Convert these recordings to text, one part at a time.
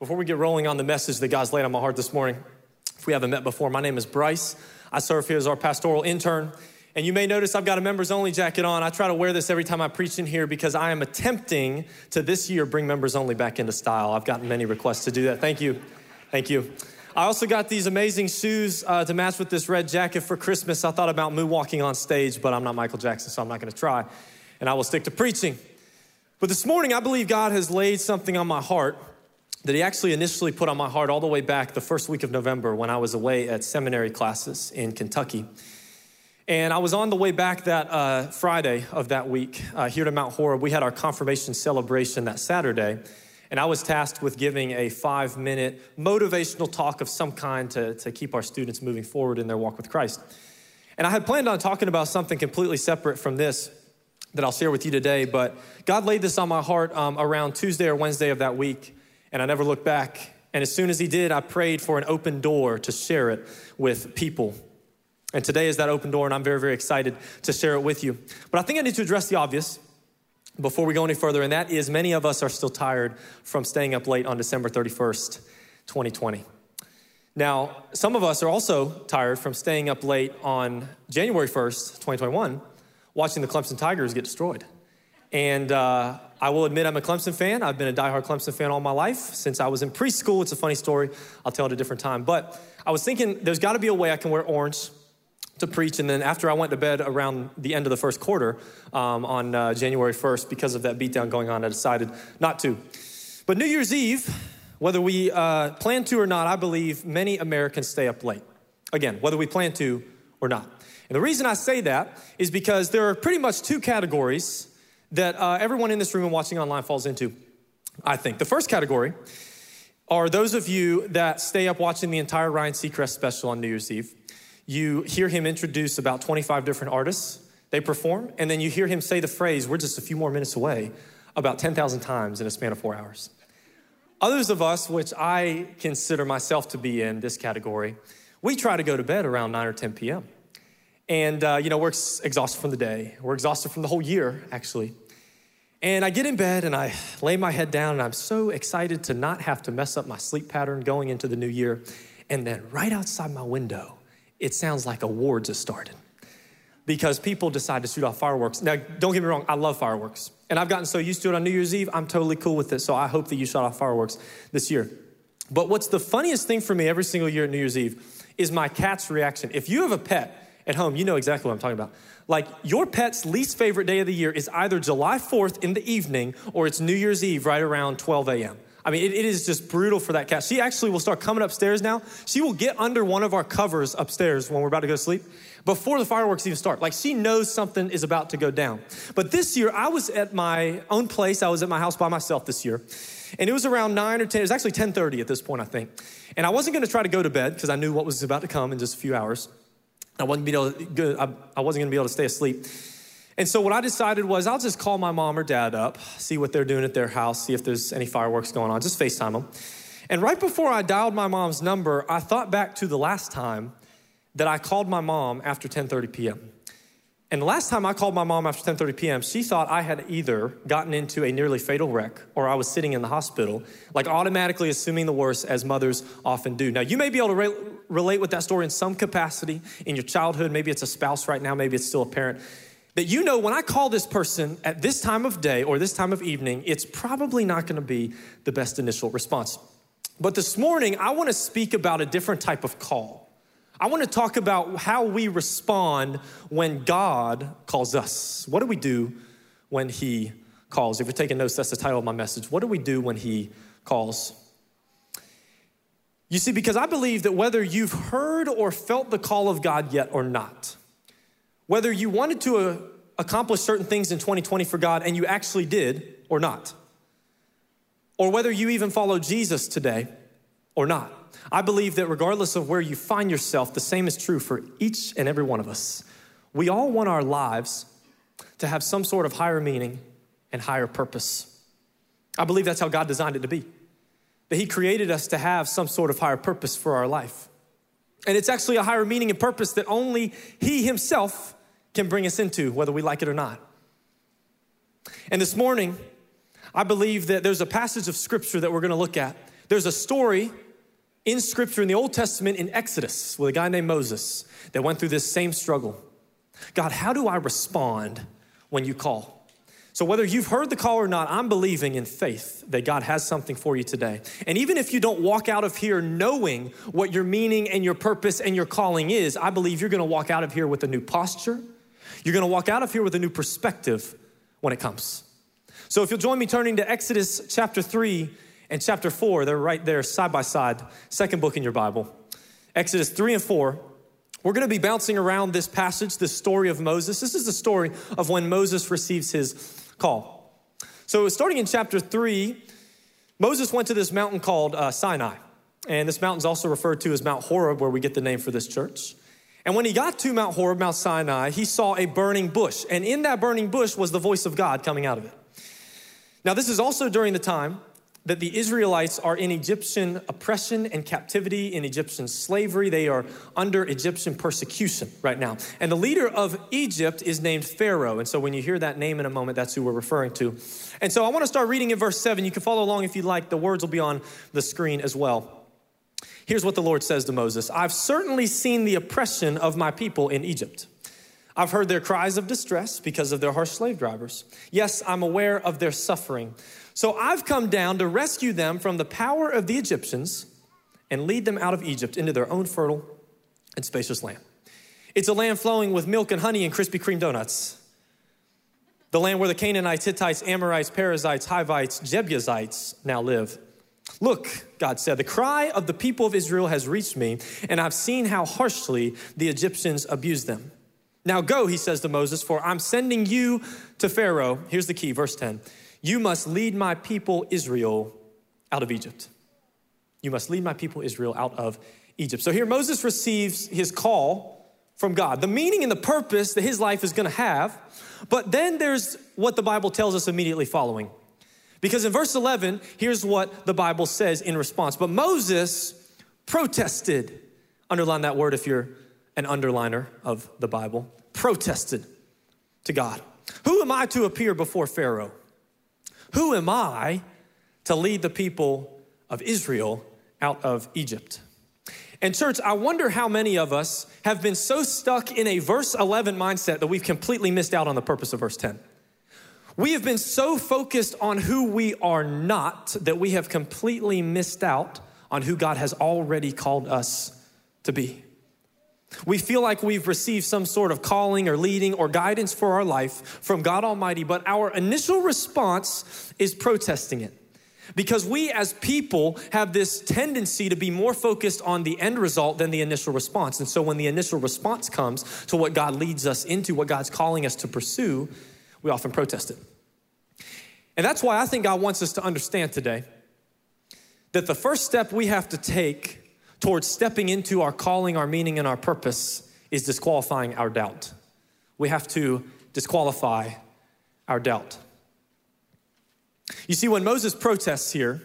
Before we get rolling on the message that God's laid on my heart this morning, if we haven't met before, my name is Bryce. I serve here as our pastoral intern. And you may notice I've got a members only jacket on. I try to wear this every time I preach in here because I am attempting to this year bring members only back into style. I've gotten many requests to do that. Thank you. Thank you. I also got these amazing shoes uh, to match with this red jacket for Christmas. I thought about moonwalking on stage, but I'm not Michael Jackson, so I'm not going to try. And I will stick to preaching. But this morning, I believe God has laid something on my heart that he actually initially put on my heart all the way back the first week of November when I was away at seminary classes in Kentucky. And I was on the way back that uh, Friday of that week uh, here to Mount Horeb. We had our confirmation celebration that Saturday. And I was tasked with giving a five minute motivational talk of some kind to, to keep our students moving forward in their walk with Christ. And I had planned on talking about something completely separate from this that I'll share with you today, but God laid this on my heart um, around Tuesday or Wednesday of that week and I never looked back. And as soon as he did, I prayed for an open door to share it with people. And today is that open door, and I'm very, very excited to share it with you. But I think I need to address the obvious before we go any further, and that is many of us are still tired from staying up late on December 31st, 2020. Now, some of us are also tired from staying up late on January 1st, 2021, watching the Clemson Tigers get destroyed. And uh, I will admit I'm a Clemson fan. I've been a diehard Clemson fan all my life since I was in preschool. It's a funny story. I'll tell it a different time. But I was thinking there's got to be a way I can wear orange to preach. And then after I went to bed around the end of the first quarter um, on uh, January 1st, because of that beatdown going on, I decided not to. But New Year's Eve, whether we uh, plan to or not, I believe many Americans stay up late. Again, whether we plan to or not. And the reason I say that is because there are pretty much two categories that uh, everyone in this room and watching online falls into, I think. The first category are those of you that stay up watching the entire Ryan Seacrest special on New Year's Eve. You hear him introduce about 25 different artists, they perform, and then you hear him say the phrase, We're just a few more minutes away, about 10,000 times in a span of four hours. Others of us, which I consider myself to be in this category, we try to go to bed around 9 or 10 p.m. And, uh, you know, we're ex- exhausted from the day. We're exhausted from the whole year, actually. And I get in bed and I lay my head down, and I'm so excited to not have to mess up my sleep pattern going into the new year. And then right outside my window, it sounds like a war just started because people decide to shoot off fireworks. Now, don't get me wrong, I love fireworks. And I've gotten so used to it on New Year's Eve, I'm totally cool with it. So I hope that you shot off fireworks this year. But what's the funniest thing for me every single year at New Year's Eve is my cat's reaction. If you have a pet, at home, you know exactly what I'm talking about. Like, your pet's least favorite day of the year is either July 4th in the evening or it's New Year's Eve right around 12 a.m. I mean, it, it is just brutal for that cat. She actually will start coming upstairs now. She will get under one of our covers upstairs when we're about to go to sleep before the fireworks even start. Like she knows something is about to go down. But this year, I was at my own place. I was at my house by myself this year. And it was around 9 or 10. It was actually 10:30 at this point, I think. And I wasn't going to try to go to bed because I knew what was about to come in just a few hours. I wasn't, be able to, I wasn't gonna be able to stay asleep. And so what I decided was I'll just call my mom or dad up, see what they're doing at their house, see if there's any fireworks going on, just FaceTime them. And right before I dialed my mom's number, I thought back to the last time that I called my mom after 10:30 p.m. And the last time I called my mom after 10:30 p.m., she thought I had either gotten into a nearly fatal wreck or I was sitting in the hospital, like automatically assuming the worst as mothers often do. Now, you may be able to re- relate with that story in some capacity in your childhood, maybe it's a spouse right now, maybe it's still a parent. That you know when I call this person at this time of day or this time of evening, it's probably not going to be the best initial response. But this morning, I want to speak about a different type of call. I want to talk about how we respond when God calls us. What do we do when He calls? If you're taking notes, that's the title of my message. What do we do when He calls? You see, because I believe that whether you've heard or felt the call of God yet or not, whether you wanted to uh, accomplish certain things in 2020 for God and you actually did or not, or whether you even follow Jesus today or not, I believe that regardless of where you find yourself, the same is true for each and every one of us. We all want our lives to have some sort of higher meaning and higher purpose. I believe that's how God designed it to be. That He created us to have some sort of higher purpose for our life. And it's actually a higher meaning and purpose that only He Himself can bring us into, whether we like it or not. And this morning, I believe that there's a passage of scripture that we're gonna look at There's a story in scripture in the Old Testament in Exodus with a guy named Moses that went through this same struggle. God, how do I respond when you call? So, whether you've heard the call or not, I'm believing in faith that God has something for you today. And even if you don't walk out of here knowing what your meaning and your purpose and your calling is, I believe you're gonna walk out of here with a new posture. You're gonna walk out of here with a new perspective when it comes. So, if you'll join me turning to Exodus chapter 3 and chapter 4, they're right there side by side, second book in your Bible. Exodus 3 and 4. We're going to be bouncing around this passage, this story of Moses. This is the story of when Moses receives his call. So, starting in chapter 3, Moses went to this mountain called uh, Sinai. And this mountain is also referred to as Mount Horeb, where we get the name for this church. And when he got to Mount Horeb, Mount Sinai, he saw a burning bush. And in that burning bush was the voice of God coming out of it. Now, this is also during the time that the Israelites are in Egyptian oppression and captivity, in Egyptian slavery. They are under Egyptian persecution right now. And the leader of Egypt is named Pharaoh. And so when you hear that name in a moment, that's who we're referring to. And so I want to start reading in verse 7. You can follow along if you'd like. The words will be on the screen as well. Here's what the Lord says to Moses I've certainly seen the oppression of my people in Egypt. I've heard their cries of distress because of their harsh slave drivers. Yes, I'm aware of their suffering. So I've come down to rescue them from the power of the Egyptians and lead them out of Egypt into their own fertile and spacious land. It's a land flowing with milk and honey and Krispy Kreme donuts. The land where the Canaanites, Hittites, Amorites, Perizzites, Hivites, Jebusites now live. Look, God said, the cry of the people of Israel has reached me, and I've seen how harshly the Egyptians abuse them. Now go, he says to Moses, for I'm sending you to Pharaoh. Here's the key, verse 10. You must lead my people Israel out of Egypt. You must lead my people Israel out of Egypt. So here Moses receives his call from God, the meaning and the purpose that his life is to have. But then there's what the Bible tells us immediately following. Because in verse 11, here's what the Bible says in response. But Moses protested. Underline that word if you're an underliner of the Bible. Protested to God. Who am I to appear before Pharaoh? Who am I to lead the people of Israel out of Egypt? And, church, I wonder how many of us have been so stuck in a verse 11 mindset that we've completely missed out on the purpose of verse 10. We have been so focused on who we are not that we have completely missed out on who God has already called us to be. We feel like we've received some sort of calling or leading or guidance for our life from God Almighty, but our initial response is protesting it. Because we as people have this tendency to be more focused on the end result than the initial response. And so when the initial response comes to what God leads us into, what God's calling us to pursue, we often protest it. And that's why I think God wants us to understand today that the first step we have to take towards stepping into our calling, our meaning, and our purpose is disqualifying our doubt. We have to disqualify our doubt. You see, when Moses protests here,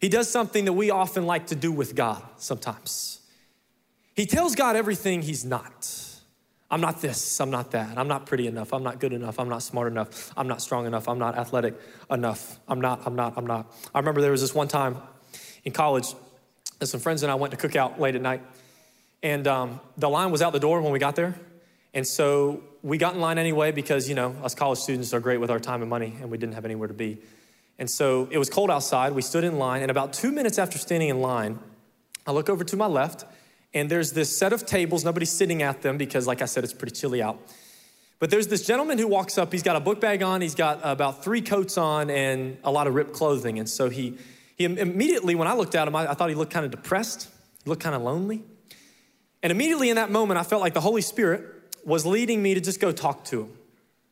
he does something that we often like to do with God sometimes. He tells God everything he's not. I'm not this, I'm not that, I'm not pretty enough, I'm not good enough, I'm not smart enough, I'm not strong enough, I'm not athletic enough, I'm not, I'm not, I'm not. I remember there was this one time in college, and some friends and I went to Cook Out late at night. And um, the line was out the door when we got there. And so we got in line anyway because, you know, us college students are great with our time and money, and we didn't have anywhere to be. And so it was cold outside. We stood in line, and about two minutes after standing in line, I look over to my left, and there's this set of tables. Nobody's sitting at them because, like I said, it's pretty chilly out. But there's this gentleman who walks up. He's got a book bag on, he's got about three coats on, and a lot of ripped clothing. And so he he immediately, when I looked at him, I, I thought he looked kind of depressed, he looked kind of lonely. And immediately in that moment, I felt like the Holy Spirit was leading me to just go talk to him.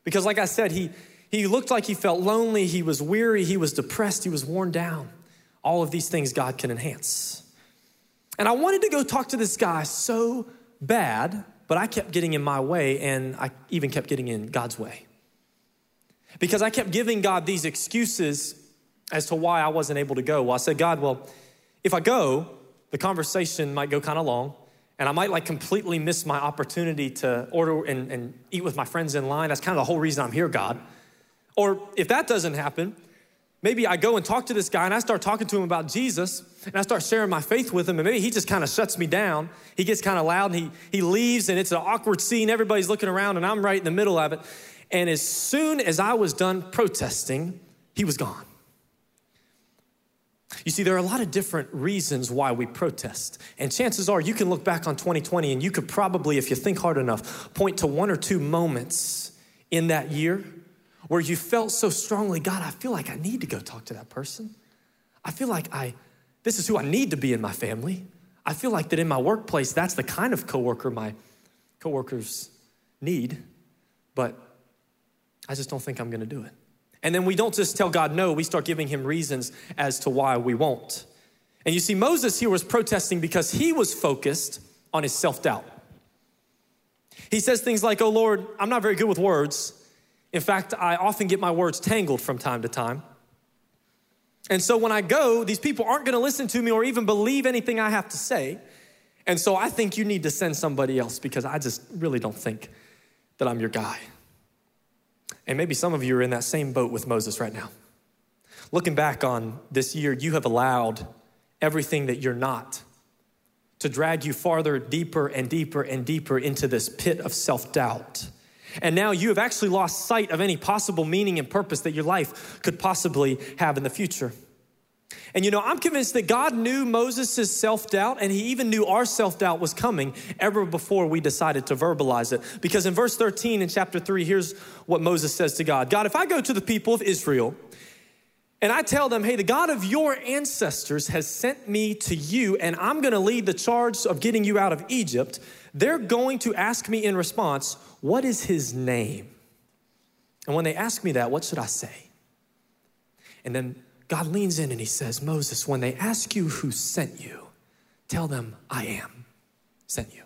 Because, like I said, he, he looked like he felt lonely, he was weary, he was depressed, he was worn down. All of these things God can enhance. And I wanted to go talk to this guy so bad, but I kept getting in my way, and I even kept getting in God's way. Because I kept giving God these excuses as to why I wasn't able to go. Well, I said, God, well, if I go, the conversation might go kind of long, and I might like completely miss my opportunity to order and, and eat with my friends in line. That's kind of the whole reason I'm here, God. Or if that doesn't happen, maybe I go and talk to this guy and I start talking to him about Jesus and I start sharing my faith with him and maybe he just kind of shuts me down. He gets kind of loud and he, he leaves and it's an awkward scene. Everybody's looking around and I'm right in the middle of it. And as soon as I was done protesting, he was gone. You see, there are a lot of different reasons why we protest. And chances are you can look back on 2020 and you could probably, if you think hard enough, point to one or two moments in that year where you felt so strongly, God, I feel like I need to go talk to that person. I feel like I, this is who I need to be in my family. I feel like that in my workplace, that's the kind of coworker my coworkers need, but I just don't think I'm gonna do it. And then we don't just tell God no, we start giving him reasons as to why we won't. And you see, Moses here was protesting because he was focused on his self doubt. He says things like, Oh Lord, I'm not very good with words. In fact, I often get my words tangled from time to time. And so when I go, these people aren't going to listen to me or even believe anything I have to say. And so I think you need to send somebody else because I just really don't think that I'm your guy. And maybe some of you are in that same boat with Moses right now. Looking back on this year, you have allowed everything that you're not to drag you farther, deeper, and deeper, and deeper into this pit of self doubt. And now you have actually lost sight of any possible meaning and purpose that your life could possibly have in the future. And you know, I'm convinced that God knew Moses' self doubt, and he even knew our self doubt was coming ever before we decided to verbalize it. Because in verse 13 in chapter 3, here's what Moses says to God God, if I go to the people of Israel and I tell them, hey, the God of your ancestors has sent me to you, and I'm gonna lead the charge of getting you out of Egypt, they're going to ask me in response, what is his name? And when they ask me that, what should I say? And then God leans in and he says, Moses, when they ask you who sent you, tell them, I am sent you.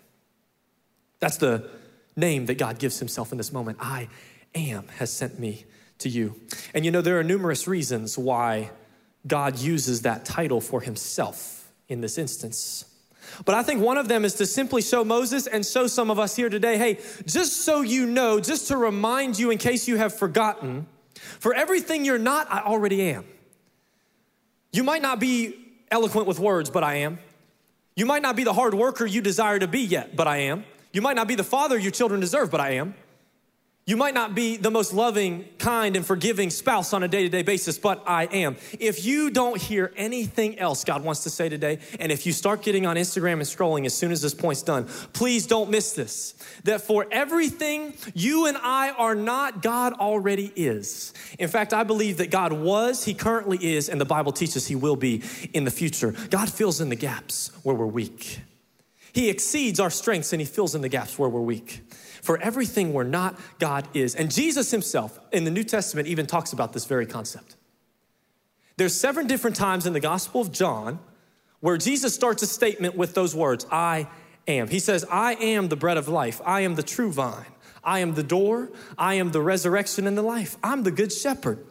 That's the name that God gives himself in this moment. I am has sent me to you. And you know, there are numerous reasons why God uses that title for himself in this instance. But I think one of them is to simply show Moses and show some of us here today hey, just so you know, just to remind you in case you have forgotten, for everything you're not, I already am. You might not be eloquent with words, but I am. You might not be the hard worker you desire to be yet, but I am. You might not be the father your children deserve, but I am. You might not be the most loving, kind, and forgiving spouse on a day to day basis, but I am. If you don't hear anything else God wants to say today, and if you start getting on Instagram and scrolling as soon as this point's done, please don't miss this. That for everything you and I are not, God already is. In fact, I believe that God was, He currently is, and the Bible teaches He will be in the future. God fills in the gaps where we're weak. He exceeds our strengths and He fills in the gaps where we're weak. For everything we're not, God is. And Jesus himself in the New Testament even talks about this very concept. There's seven different times in the Gospel of John where Jesus starts a statement with those words, I am. He says, I am the bread of life. I am the true vine. I am the door. I am the resurrection and the life. I'm the good shepherd.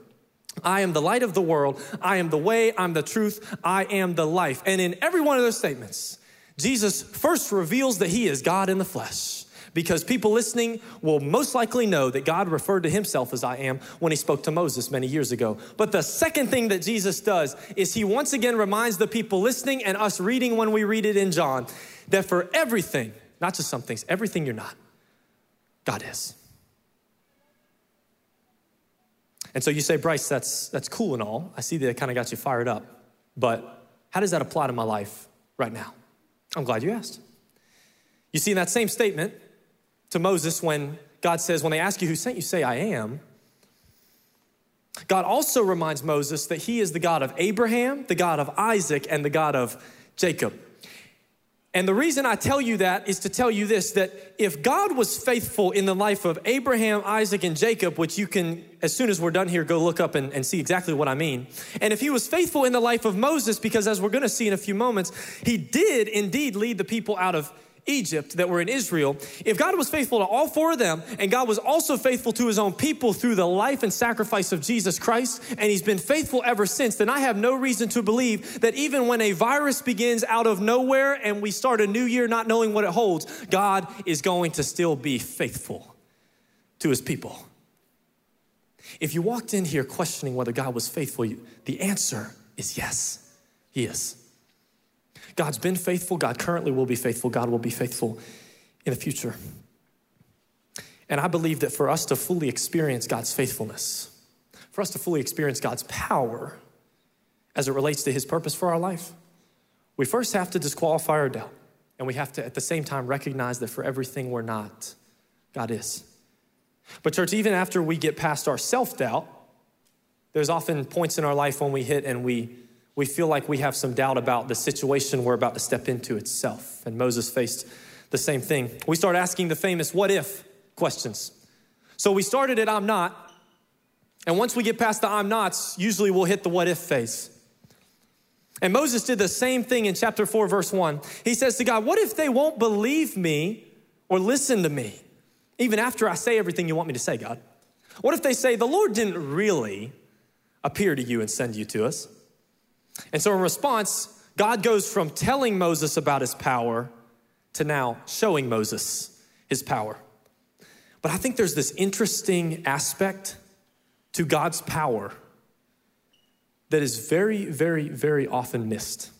I am the light of the world. I am the way. I'm the truth. I am the life. And in every one of those statements, Jesus first reveals that he is God in the flesh because people listening will most likely know that God referred to himself as I am when he spoke to Moses many years ago. But the second thing that Jesus does is he once again reminds the people listening and us reading when we read it in John that for everything, not just some things, everything you're not, God is. And so you say, Bryce, that's, that's cool and all. I see that it kind of got you fired up. But how does that apply to my life right now? I'm glad you asked. You see, in that same statement, to Moses when God says, When they ask you who sent you, say, I am. God also reminds Moses that he is the God of Abraham, the God of Isaac, and the God of Jacob. And the reason I tell you that is to tell you this that if God was faithful in the life of Abraham, Isaac, and Jacob, which you can, as soon as we're done here, go look up and, and see exactly what I mean. And if he was faithful in the life of Moses, because as we're gonna see in a few moments, he did indeed lead the people out of Egypt that were in Israel, if God was faithful to all four of them, and God was also faithful to his own people through the life and sacrifice of Jesus Christ, and he's been faithful ever since, then I have no reason to believe that even when a virus begins out of nowhere and we start a new year not knowing what it holds, God is going to still be faithful to his people. If you walked in here questioning whether God was faithful, the answer is yes, He is. God's been faithful, God currently will be faithful, God will be faithful in the future. And I believe that for us to fully experience God's faithfulness, for us to fully experience God's power as it relates to His purpose for our life, we first have to disqualify our doubt. And we have to, at the same time, recognize that for everything we're not, God is. But, church, even after we get past our self doubt, there's often points in our life when we hit and we, we feel like we have some doubt about the situation we're about to step into itself. And Moses faced the same thing. We start asking the famous what if questions. So we started at I'm not, and once we get past the I'm nots, usually we'll hit the what if phase. And Moses did the same thing in chapter 4, verse 1. He says to God, What if they won't believe me or listen to me, even after I say everything you want me to say, God? What if they say, The Lord didn't really appear to you and send you to us? And so, in response, God goes from telling Moses about his power to now showing Moses his power. But I think there's this interesting aspect to God's power that is very, very, very often missed.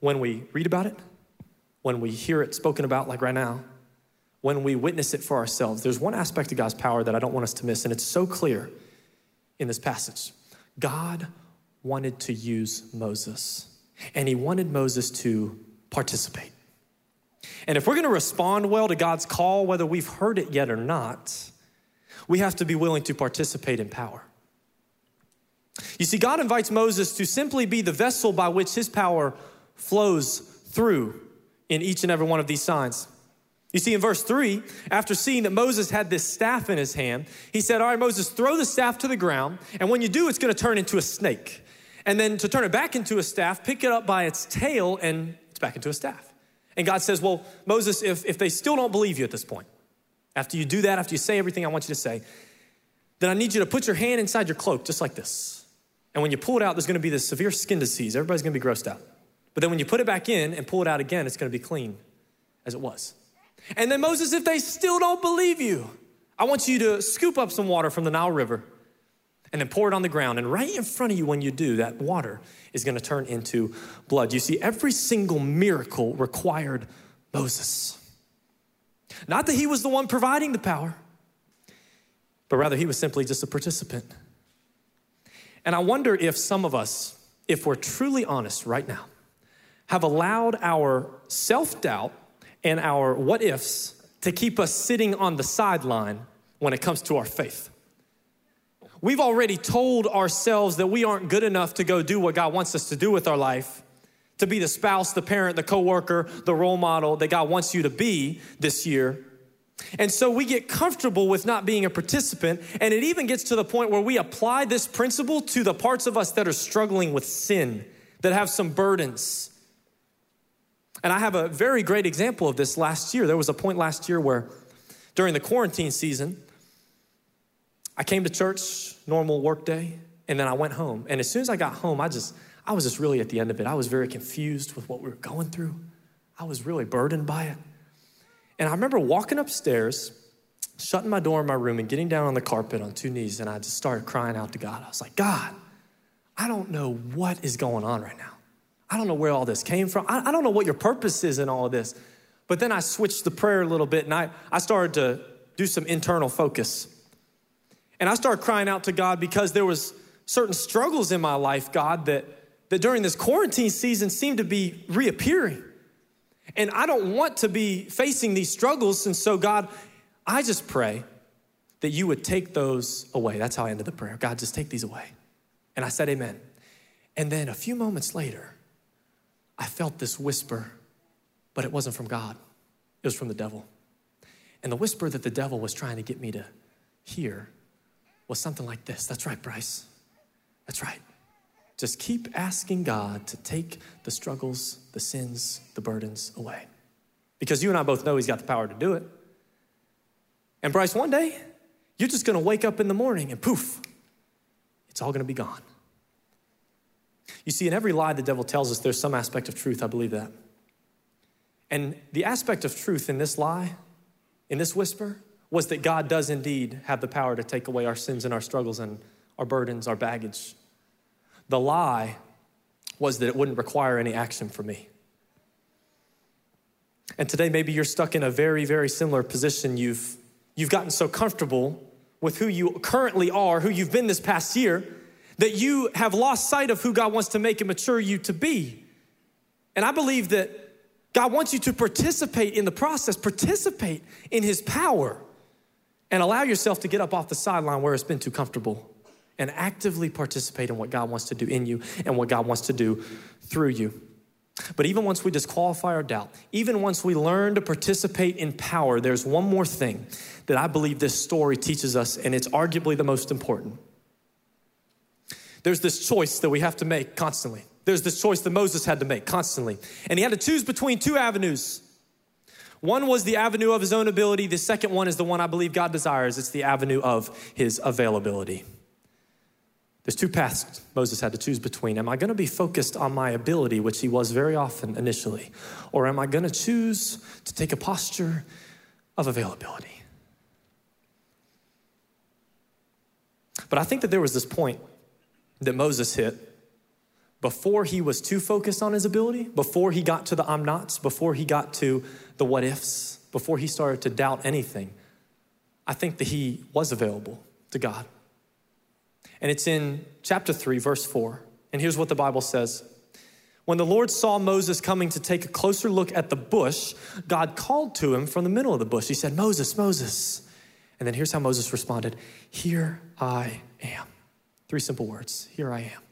When we read about it, when we hear it spoken about, like right now, when we witness it for ourselves, there's one aspect of God's power that I don't want us to miss, and it's so clear in this passage. God wanted to use Moses, and he wanted Moses to participate. And if we're gonna respond well to God's call, whether we've heard it yet or not, we have to be willing to participate in power. You see, God invites Moses to simply be the vessel by which his power flows through in each and every one of these signs. You see, in verse three, after seeing that Moses had this staff in his hand, he said, All right, Moses, throw the staff to the ground, and when you do, it's gonna turn into a snake. And then to turn it back into a staff, pick it up by its tail, and it's back into a staff. And God says, Well, Moses, if, if they still don't believe you at this point, after you do that, after you say everything I want you to say, then I need you to put your hand inside your cloak, just like this. And when you pull it out, there's gonna be this severe skin disease. Everybody's gonna be grossed out. But then when you put it back in and pull it out again, it's gonna be clean as it was. And then Moses, if they still don't believe you, I want you to scoop up some water from the Nile River and then pour it on the ground. And right in front of you, when you do, that water is gonna turn into blood. You see, every single miracle required Moses. Not that he was the one providing the power, but rather he was simply just a participant. And I wonder if some of us, if we're truly honest right now, have allowed our self doubt and our what ifs to keep us sitting on the sideline when it comes to our faith. We've already told ourselves that we aren't good enough to go do what God wants us to do with our life, to be the spouse, the parent, the coworker, the role model that God wants you to be this year. And so we get comfortable with not being a participant, and it even gets to the point where we apply this principle to the parts of us that are struggling with sin, that have some burdens. And I have a very great example of this last year. There was a point last year where during the quarantine season, I came to church, normal work day, and then I went home. And as soon as I got home, I just I was just really at the end of it. I was very confused with what we were going through. I was really burdened by it. And I remember walking upstairs, shutting my door in my room, and getting down on the carpet on two knees, and I just started crying out to God. I was like, God, I don't know what is going on right now. I don't know where all this came from. I, I don't know what your purpose is in all of this. But then I switched the prayer a little bit, and I, I started to do some internal focus. And I started crying out to God because there was certain struggles in my life, God, that, that during this quarantine season seemed to be reappearing. And I don't want to be facing these struggles. And so, God, I just pray that you would take those away. That's how I ended the prayer. God, just take these away. And I said, Amen. And then a few moments later, I felt this whisper, but it wasn't from God, it was from the devil. And the whisper that the devil was trying to get me to hear was something like this That's right, Bryce. That's right. Just keep asking God to take the struggles, the sins, the burdens away. Because you and I both know He's got the power to do it. And Bryce, one day, you're just gonna wake up in the morning and poof, it's all gonna be gone. You see, in every lie the devil tells us, there's some aspect of truth. I believe that. And the aspect of truth in this lie, in this whisper, was that God does indeed have the power to take away our sins and our struggles and our burdens, our baggage. The lie was that it wouldn't require any action from me. And today, maybe you're stuck in a very, very similar position. You've, you've gotten so comfortable with who you currently are, who you've been this past year, that you have lost sight of who God wants to make and mature you to be. And I believe that God wants you to participate in the process, participate in His power, and allow yourself to get up off the sideline where it's been too comfortable and actively participate in what God wants to do in you and what God wants to do through you. But even once we disqualify our doubt, even once we learn to participate in power, there's one more thing that I believe this story teaches us, and it's arguably the most important. There's this choice that we have to make constantly. There's this choice that Moses had to make constantly. And he had to choose between two avenues. One was the avenue of his own ability, the second one is the one I believe God desires it's the avenue of his availability. There's two paths Moses had to choose between. Am I going to be focused on my ability, which he was very often initially, or am I going to choose to take a posture of availability? But I think that there was this point that Moses hit before he was too focused on his ability, before he got to the I'm nots, before he got to the what ifs, before he started to doubt anything. I think that he was available to God. And it's in chapter 3, verse 4. And here's what the Bible says When the Lord saw Moses coming to take a closer look at the bush, God called to him from the middle of the bush. He said, Moses, Moses. And then here's how Moses responded Here I am. Three simple words Here I am.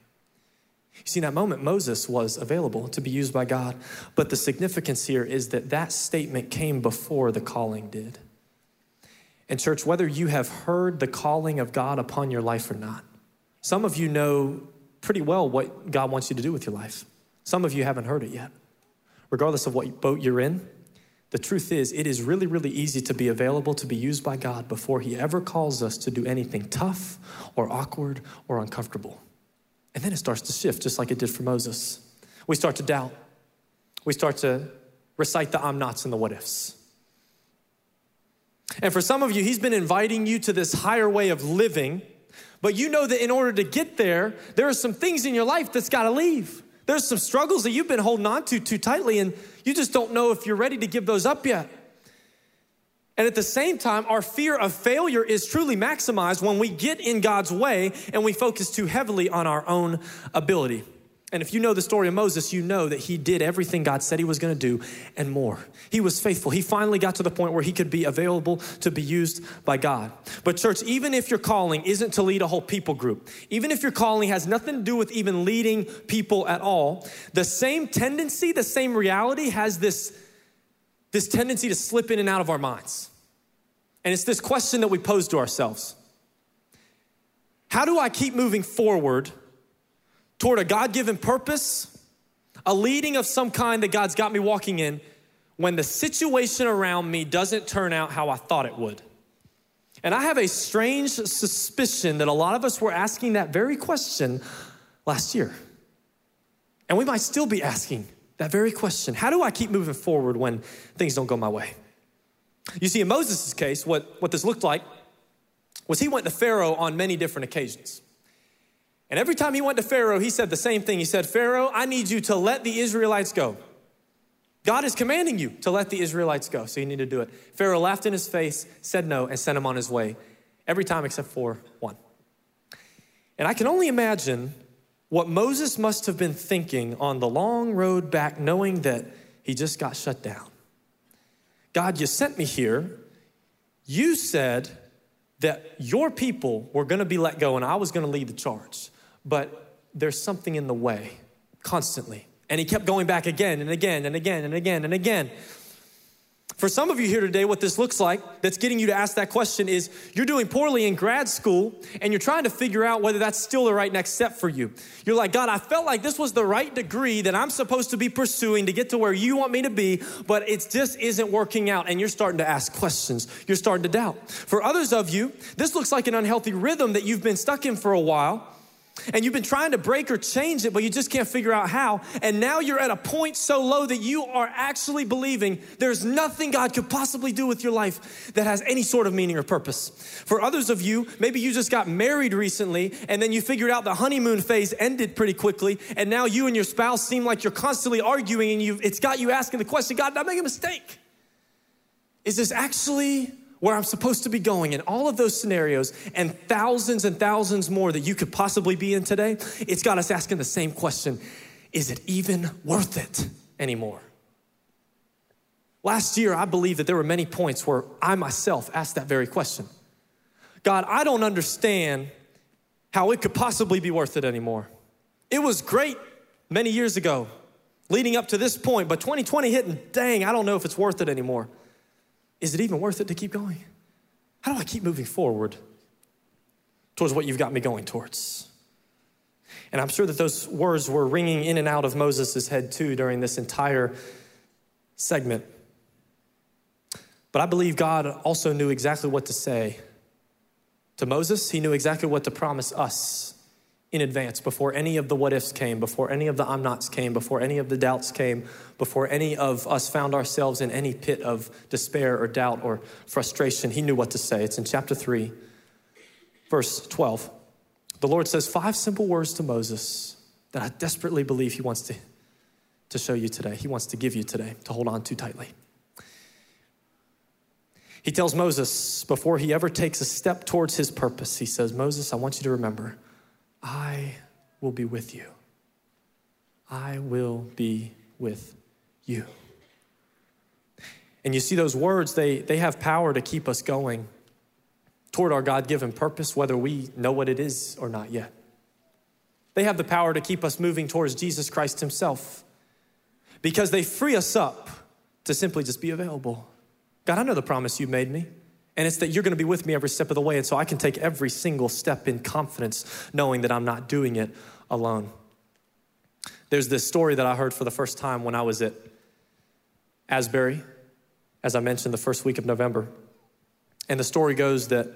You see, in that moment, Moses was available to be used by God. But the significance here is that that statement came before the calling did. And, church, whether you have heard the calling of God upon your life or not, some of you know pretty well what God wants you to do with your life. Some of you haven't heard it yet. Regardless of what boat you're in, the truth is, it is really, really easy to be available to be used by God before He ever calls us to do anything tough or awkward or uncomfortable. And then it starts to shift, just like it did for Moses. We start to doubt. We start to recite the I'm nots and the what ifs. And for some of you, He's been inviting you to this higher way of living but you know that in order to get there, there are some things in your life that's got to leave. There's some struggles that you've been holding on to too tightly, and you just don't know if you're ready to give those up yet. And at the same time, our fear of failure is truly maximized when we get in God's way and we focus too heavily on our own ability. And if you know the story of Moses, you know that he did everything God said he was going to do and more. He was faithful. He finally got to the point where he could be available to be used by God. But, church, even if your calling isn't to lead a whole people group, even if your calling has nothing to do with even leading people at all, the same tendency, the same reality has this, this tendency to slip in and out of our minds. And it's this question that we pose to ourselves How do I keep moving forward? toward a God given purpose, a leading of some kind that God's got me walking in, when the situation around me doesn't turn out how I thought it would. And I have a strange suspicion that a lot of us were asking that very question last year. And we might still be asking that very question How do I keep moving forward when things don't go my way? You see, in Moses' case, what, what this looked like was he went to Pharaoh on many different occasions. And every time he went to Pharaoh, he said the same thing. He said, Pharaoh, I need you to let the Israelites go. God is commanding you to let the Israelites go, so you need to do it. Pharaoh laughed in his face, said no, and sent him on his way every time except for one. And I can only imagine what Moses must have been thinking on the long road back, knowing that he just got shut down. God, you sent me here. You said that your people were going to be let go and I was going to lead the charge but there's something in the way constantly. And he kept going back again and again and again and again and again. For some of you here today, what this looks like that's getting you to ask that question is you're doing poorly in grad school and you're trying to figure out whether that's still the right next step for you. You're like, God, I felt like this was the right degree that I'm supposed to be pursuing to get to where you want me to be, but it just isn't working out. And you're starting to ask questions. You're starting to doubt. For others of you, this looks like an unhealthy rhythm that you've been stuck in for a while and you've been trying to break or change it, but you just can't figure out how. And now you're at a point so low that you are actually believing there's nothing God could possibly do with your life that has any sort of meaning or purpose. For others of you, maybe you just got married recently and then you figured out the honeymoon phase ended pretty quickly, and now you and your spouse seem like you're constantly arguing and you've—it's got you asking the question, God, did I make a mistake? Is this actually where I'm supposed to be going in all of those scenarios and thousands and thousands more that you could possibly be in today, it's got us asking the same question Is it even worth it anymore? Last year, I believe that there were many points where I myself asked that very question God, I don't understand how it could possibly be worth it anymore. It was great many years ago, leading up to this point, but 2020 hit and dang, I don't know if it's worth it anymore. Is it even worth it to keep going? How do I keep moving forward towards what you've got me going towards? And I'm sure that those words were ringing in and out of Moses' head too during this entire segment. But I believe God also knew exactly what to say to Moses. He knew exactly what to promise us in advance before any of the what ifs came, before any of the I'm nots came, before any of the doubts came, before any of us found ourselves in any pit of despair or doubt or frustration. He knew what to say. It's in chapter 3, verse 12. The Lord says five simple words to Moses that I desperately believe He wants to, to show you today. He wants to give you today to hold on to tightly. He tells Moses before he ever takes a step towards his purpose, he says, Moses, I want you to remember I will be with you. I will be with you. And you see, those words, they, they have power to keep us going toward our God given purpose, whether we know what it is or not yet. They have the power to keep us moving towards Jesus Christ Himself because they free us up to simply just be available. God, I know the promise you made me. And it's that you're going to be with me every step of the way. And so I can take every single step in confidence, knowing that I'm not doing it alone. There's this story that I heard for the first time when I was at Asbury, as I mentioned, the first week of November. And the story goes that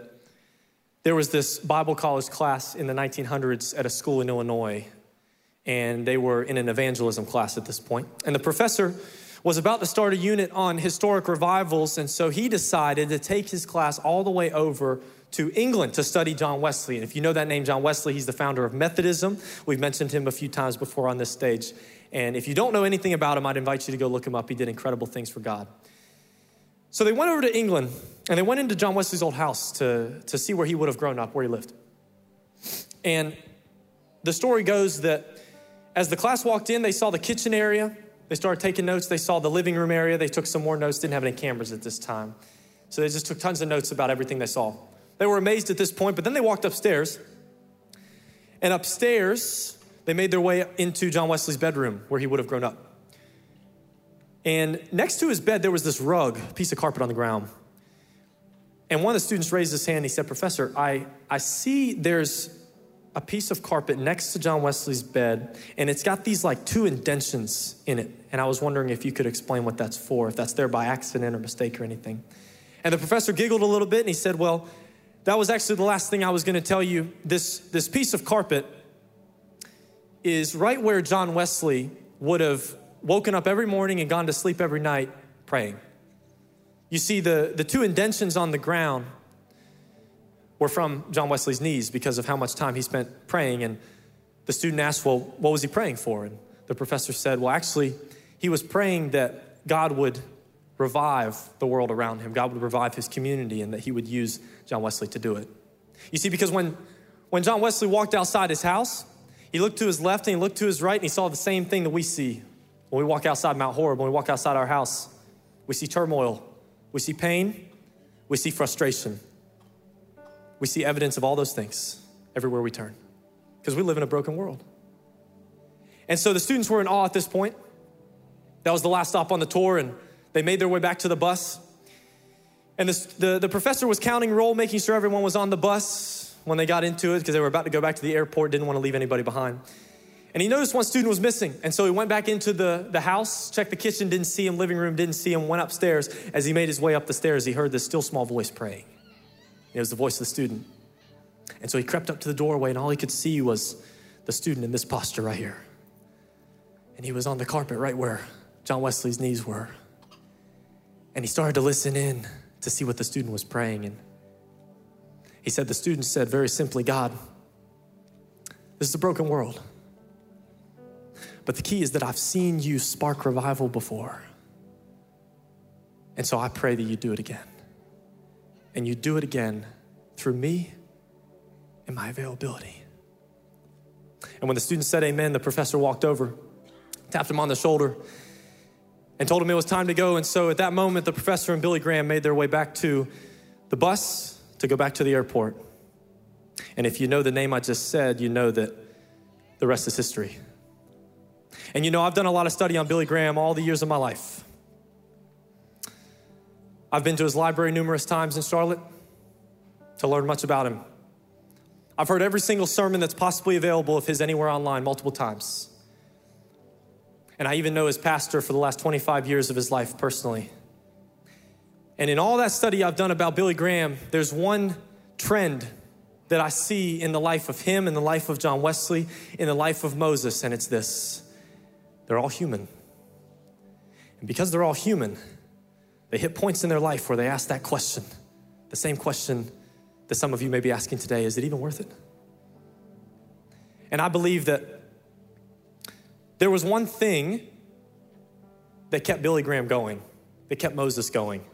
there was this Bible college class in the 1900s at a school in Illinois, and they were in an evangelism class at this point. And the professor was about to start a unit on historic revivals, and so he decided to take his class all the way over to England to study John Wesley. And if you know that name, John Wesley, he's the founder of Methodism. We've mentioned him a few times before on this stage. And if you don't know anything about him, I'd invite you to go look him up. He did incredible things for God. So they went over to England and they went into John Wesley's old house to, to see where he would have grown up, where he lived. And the story goes that as the class walked in, they saw the kitchen area they started taking notes. They saw the living room area. They took some more notes, didn't have any cameras at this time. So they just took tons of notes about everything they saw. They were amazed at this point, but then they walked upstairs. And upstairs, they made their way into John Wesley's bedroom where he would have grown up. And next to his bed, there was this rug, piece of carpet on the ground. And one of the students raised his hand. He said, Professor, I, I see there's a piece of carpet next to John Wesley's bed, and it's got these like two indentions in it. And I was wondering if you could explain what that's for, if that's there by accident or mistake or anything. And the professor giggled a little bit and he said, Well, that was actually the last thing I was going to tell you. This, this piece of carpet is right where John Wesley would have woken up every morning and gone to sleep every night praying. You see, the, the two indentions on the ground were from John Wesley's knees because of how much time he spent praying. And the student asked, Well, what was he praying for? And the professor said, Well, actually, he was praying that God would revive the world around him, God would revive his community, and that he would use John Wesley to do it. You see, because when, when John Wesley walked outside his house, he looked to his left and he looked to his right, and he saw the same thing that we see when we walk outside Mount Horeb, when we walk outside our house. We see turmoil, we see pain, we see frustration. We see evidence of all those things everywhere we turn because we live in a broken world. And so the students were in awe at this point. That was the last stop on the tour, and they made their way back to the bus. And the, the, professor was counting roll, making sure everyone was on the bus when they got into it because they were about to go back to the airport, didn't want to leave anybody behind. And he noticed one student was missing. And so he went back into the, the house, checked the kitchen, didn't see him, living room, didn't see him, went upstairs. As he made his way up the stairs, he heard this still small voice praying. It was the voice of the student. And so he crept up to the doorway, and all he could see was the student in this posture right here. And he was on the carpet right where John Wesley's knees were. And he started to listen in to see what the student was praying. And he said, The student said very simply, God, this is a broken world. But the key is that I've seen you spark revival before. And so I pray that you do it again. And you do it again through me and my availability. And when the student said amen, the professor walked over, tapped him on the shoulder, and told him it was time to go. And so at that moment, the professor and Billy Graham made their way back to the bus to go back to the airport. And if you know the name I just said, you know that the rest is history. And you know, I've done a lot of study on Billy Graham all the years of my life. I've been to his library numerous times in Charlotte to learn much about him. I've heard every single sermon that's possibly available of his anywhere online multiple times. And I even know his pastor for the last 25 years of his life personally. And in all that study I've done about Billy Graham, there's one trend that I see in the life of him, in the life of John Wesley, in the life of Moses, and it's this they're all human. And because they're all human, they hit points in their life where they ask that question the same question that some of you may be asking today is it even worth it? And I believe that there was one thing that kept Billy Graham going, that kept Moses going,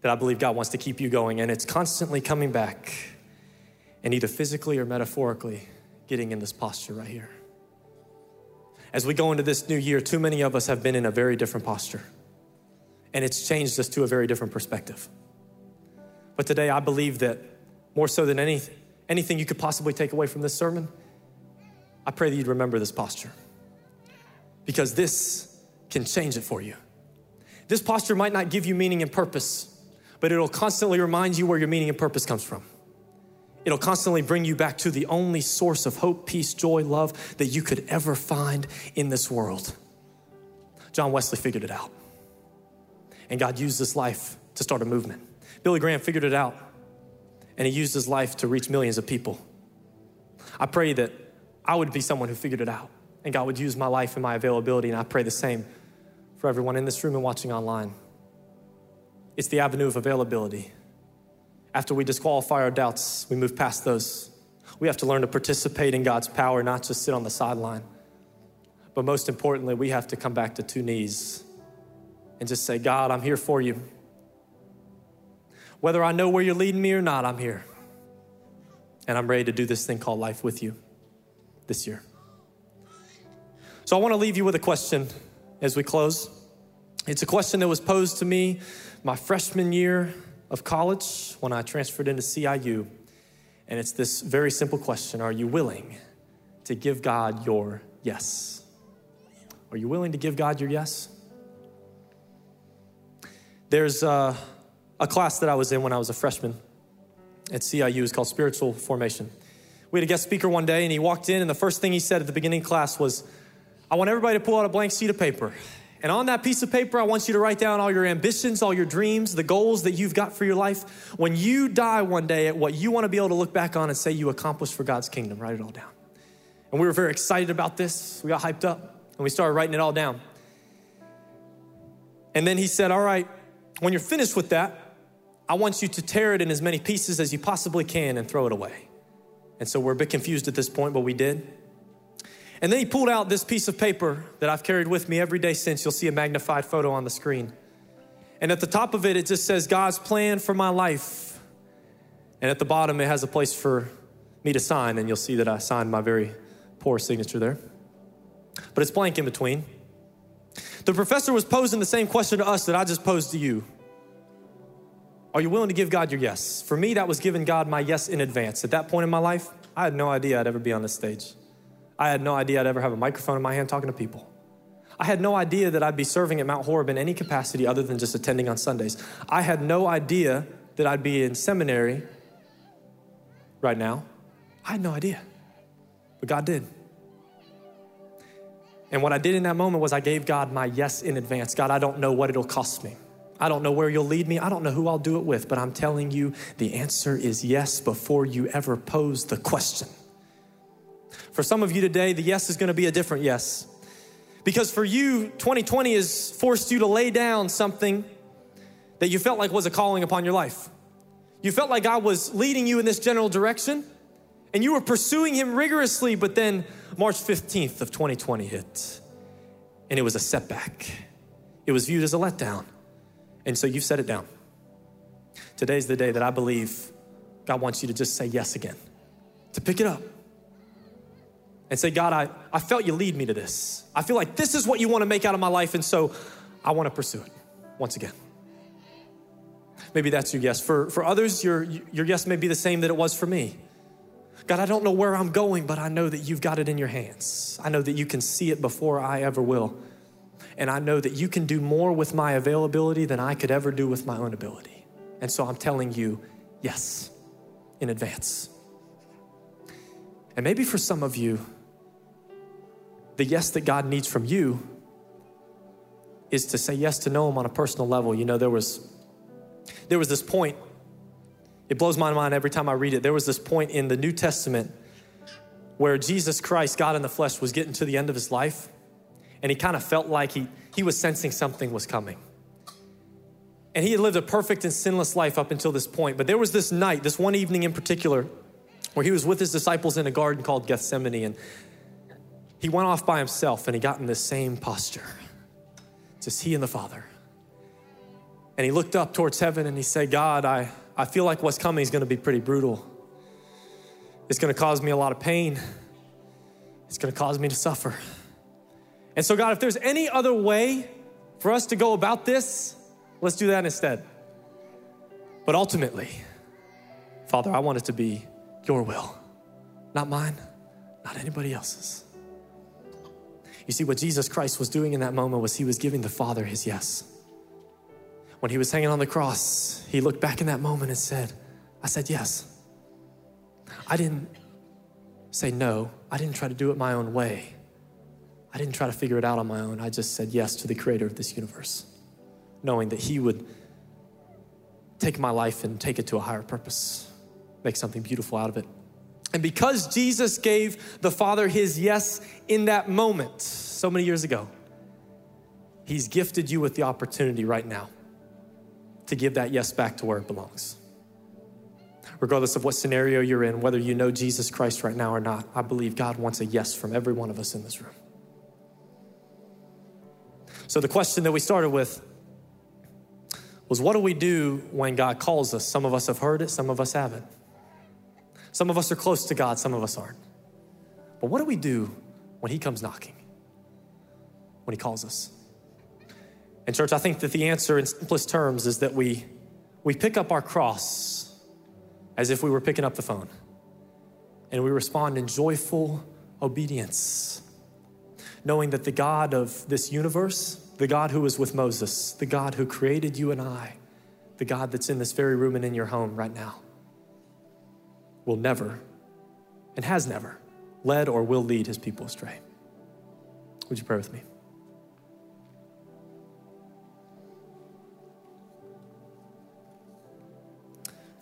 that I believe God wants to keep you going, and it's constantly coming back and either physically or metaphorically getting in this posture right here. As we go into this new year, too many of us have been in a very different posture, and it's changed us to a very different perspective. But today, I believe that more so than anything, anything you could possibly take away from this sermon, I pray that you'd remember this posture because this can change it for you. This posture might not give you meaning and purpose, but it'll constantly remind you where your meaning and purpose comes from. It'll constantly bring you back to the only source of hope, peace, joy, love that you could ever find in this world. John Wesley figured it out. And God used this life to start a movement. Billy Graham figured it out, and he used his life to reach millions of people. I pray that I would be someone who figured it out, and God would use my life and my availability, and I pray the same for everyone in this room and watching online. It's the avenue of availability. After we disqualify our doubts, we move past those. We have to learn to participate in God's power, not just sit on the sideline. But most importantly, we have to come back to two knees and just say, God, I'm here for you. Whether I know where you're leading me or not, I'm here. And I'm ready to do this thing called life with you this year. So I want to leave you with a question as we close. It's a question that was posed to me my freshman year of college when I transferred into CIU. And it's this very simple question Are you willing to give God your yes? Are you willing to give God your yes? There's uh, a class that I was in when I was a freshman at CIU is called Spiritual Formation. We had a guest speaker one day, and he walked in, and the first thing he said at the beginning of class was, I want everybody to pull out a blank sheet of paper. And on that piece of paper, I want you to write down all your ambitions, all your dreams, the goals that you've got for your life. When you die one day, at what you want to be able to look back on and say you accomplished for God's kingdom, write it all down. And we were very excited about this. We got hyped up, and we started writing it all down. And then he said, All right, when you're finished with that, I want you to tear it in as many pieces as you possibly can and throw it away. And so we're a bit confused at this point, but we did. And then he pulled out this piece of paper that I've carried with me every day since. You'll see a magnified photo on the screen. And at the top of it, it just says God's plan for my life. And at the bottom, it has a place for me to sign. And you'll see that I signed my very poor signature there. But it's blank in between. The professor was posing the same question to us that I just posed to you. Are you willing to give God your yes? For me, that was giving God my yes in advance. At that point in my life, I had no idea I'd ever be on this stage. I had no idea I'd ever have a microphone in my hand talking to people. I had no idea that I'd be serving at Mount Horeb in any capacity other than just attending on Sundays. I had no idea that I'd be in seminary right now. I had no idea. But God did. And what I did in that moment was I gave God my yes in advance. God, I don't know what it'll cost me. I don't know where you'll lead me. I don't know who I'll do it with, but I'm telling you the answer is yes before you ever pose the question. For some of you today, the yes is gonna be a different yes. Because for you, 2020 has forced you to lay down something that you felt like was a calling upon your life. You felt like God was leading you in this general direction, and you were pursuing Him rigorously, but then March 15th of 2020 hit, and it was a setback. It was viewed as a letdown, and so you've set it down. Today's the day that I believe God wants you to just say yes again, to pick it up and say, God, I, I felt you lead me to this. I feel like this is what you want to make out of my life, and so I want to pursue it once again. Maybe that's your yes. For, for others, your, your yes may be the same that it was for me. God, I don't know where I'm going, but I know that you've got it in your hands. I know that you can see it before I ever will. And I know that you can do more with my availability than I could ever do with my own ability. And so I'm telling you, yes, in advance. And maybe for some of you, the yes that God needs from you is to say yes to know Him on a personal level. You know, there was there was this point. It blows my mind every time I read it. There was this point in the New Testament where Jesus Christ, God in the flesh, was getting to the end of his life, and he kind of felt like he he was sensing something was coming. And he had lived a perfect and sinless life up until this point. But there was this night, this one evening in particular, where he was with his disciples in a garden called Gethsemane, and he went off by himself and he got in the same posture. Just he and the Father. And he looked up towards heaven and he said, God, I, I feel like what's coming is going to be pretty brutal. It's going to cause me a lot of pain. It's going to cause me to suffer. And so, God, if there's any other way for us to go about this, let's do that instead. But ultimately, Father, I want it to be your will, not mine, not anybody else's. You see, what Jesus Christ was doing in that moment was he was giving the Father his yes. When he was hanging on the cross, he looked back in that moment and said, I said yes. I didn't say no. I didn't try to do it my own way. I didn't try to figure it out on my own. I just said yes to the creator of this universe, knowing that he would take my life and take it to a higher purpose, make something beautiful out of it. And because Jesus gave the Father his yes in that moment so many years ago, he's gifted you with the opportunity right now to give that yes back to where it belongs. Regardless of what scenario you're in, whether you know Jesus Christ right now or not, I believe God wants a yes from every one of us in this room. So, the question that we started with was what do we do when God calls us? Some of us have heard it, some of us haven't. Some of us are close to God, some of us aren't. But what do we do when He comes knocking? When He calls us? And, church, I think that the answer in simplest terms is that we, we pick up our cross as if we were picking up the phone. And we respond in joyful obedience, knowing that the God of this universe, the God who was with Moses, the God who created you and I, the God that's in this very room and in your home right now, will never and has never led or will lead his people astray. Would you pray with me?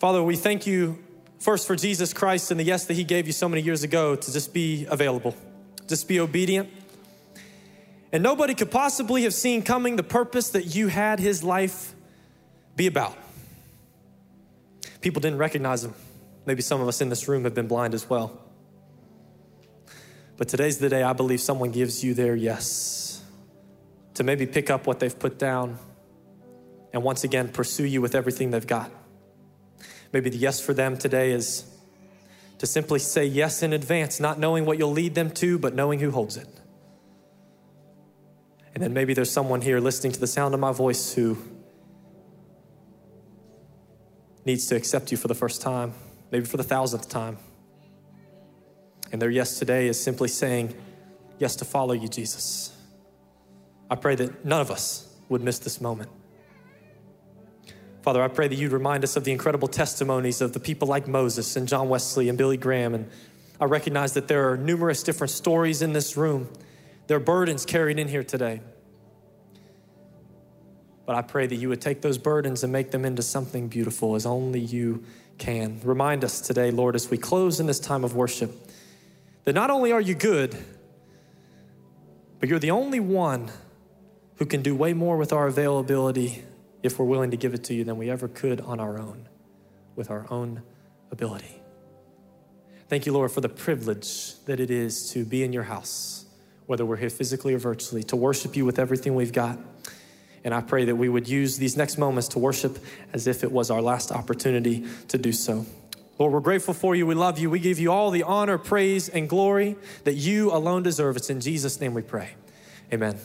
Father, we thank you first for Jesus Christ and the yes that he gave you so many years ago to just be available, just be obedient. And nobody could possibly have seen coming the purpose that you had his life be about. People didn't recognize him. Maybe some of us in this room have been blind as well. But today's the day I believe someone gives you their yes to maybe pick up what they've put down and once again pursue you with everything they've got. Maybe the yes for them today is to simply say yes in advance, not knowing what you'll lead them to, but knowing who holds it. And then maybe there's someone here listening to the sound of my voice who needs to accept you for the first time maybe for the thousandth time. And their yes today is simply saying yes to follow you, Jesus. I pray that none of us would miss this moment. Father, I pray that you'd remind us of the incredible testimonies of the people like Moses and John Wesley and Billy Graham. And I recognize that there are numerous different stories in this room. There are burdens carried in here today. But I pray that you would take those burdens and make them into something beautiful as only you can. Remind us today, Lord, as we close in this time of worship, that not only are you good, but you're the only one who can do way more with our availability if we're willing to give it to you than we ever could on our own, with our own ability. Thank you, Lord, for the privilege that it is to be in your house, whether we're here physically or virtually, to worship you with everything we've got. And I pray that we would use these next moments to worship as if it was our last opportunity to do so. Lord, we're grateful for you. We love you. We give you all the honor, praise, and glory that you alone deserve. It's in Jesus' name we pray. Amen.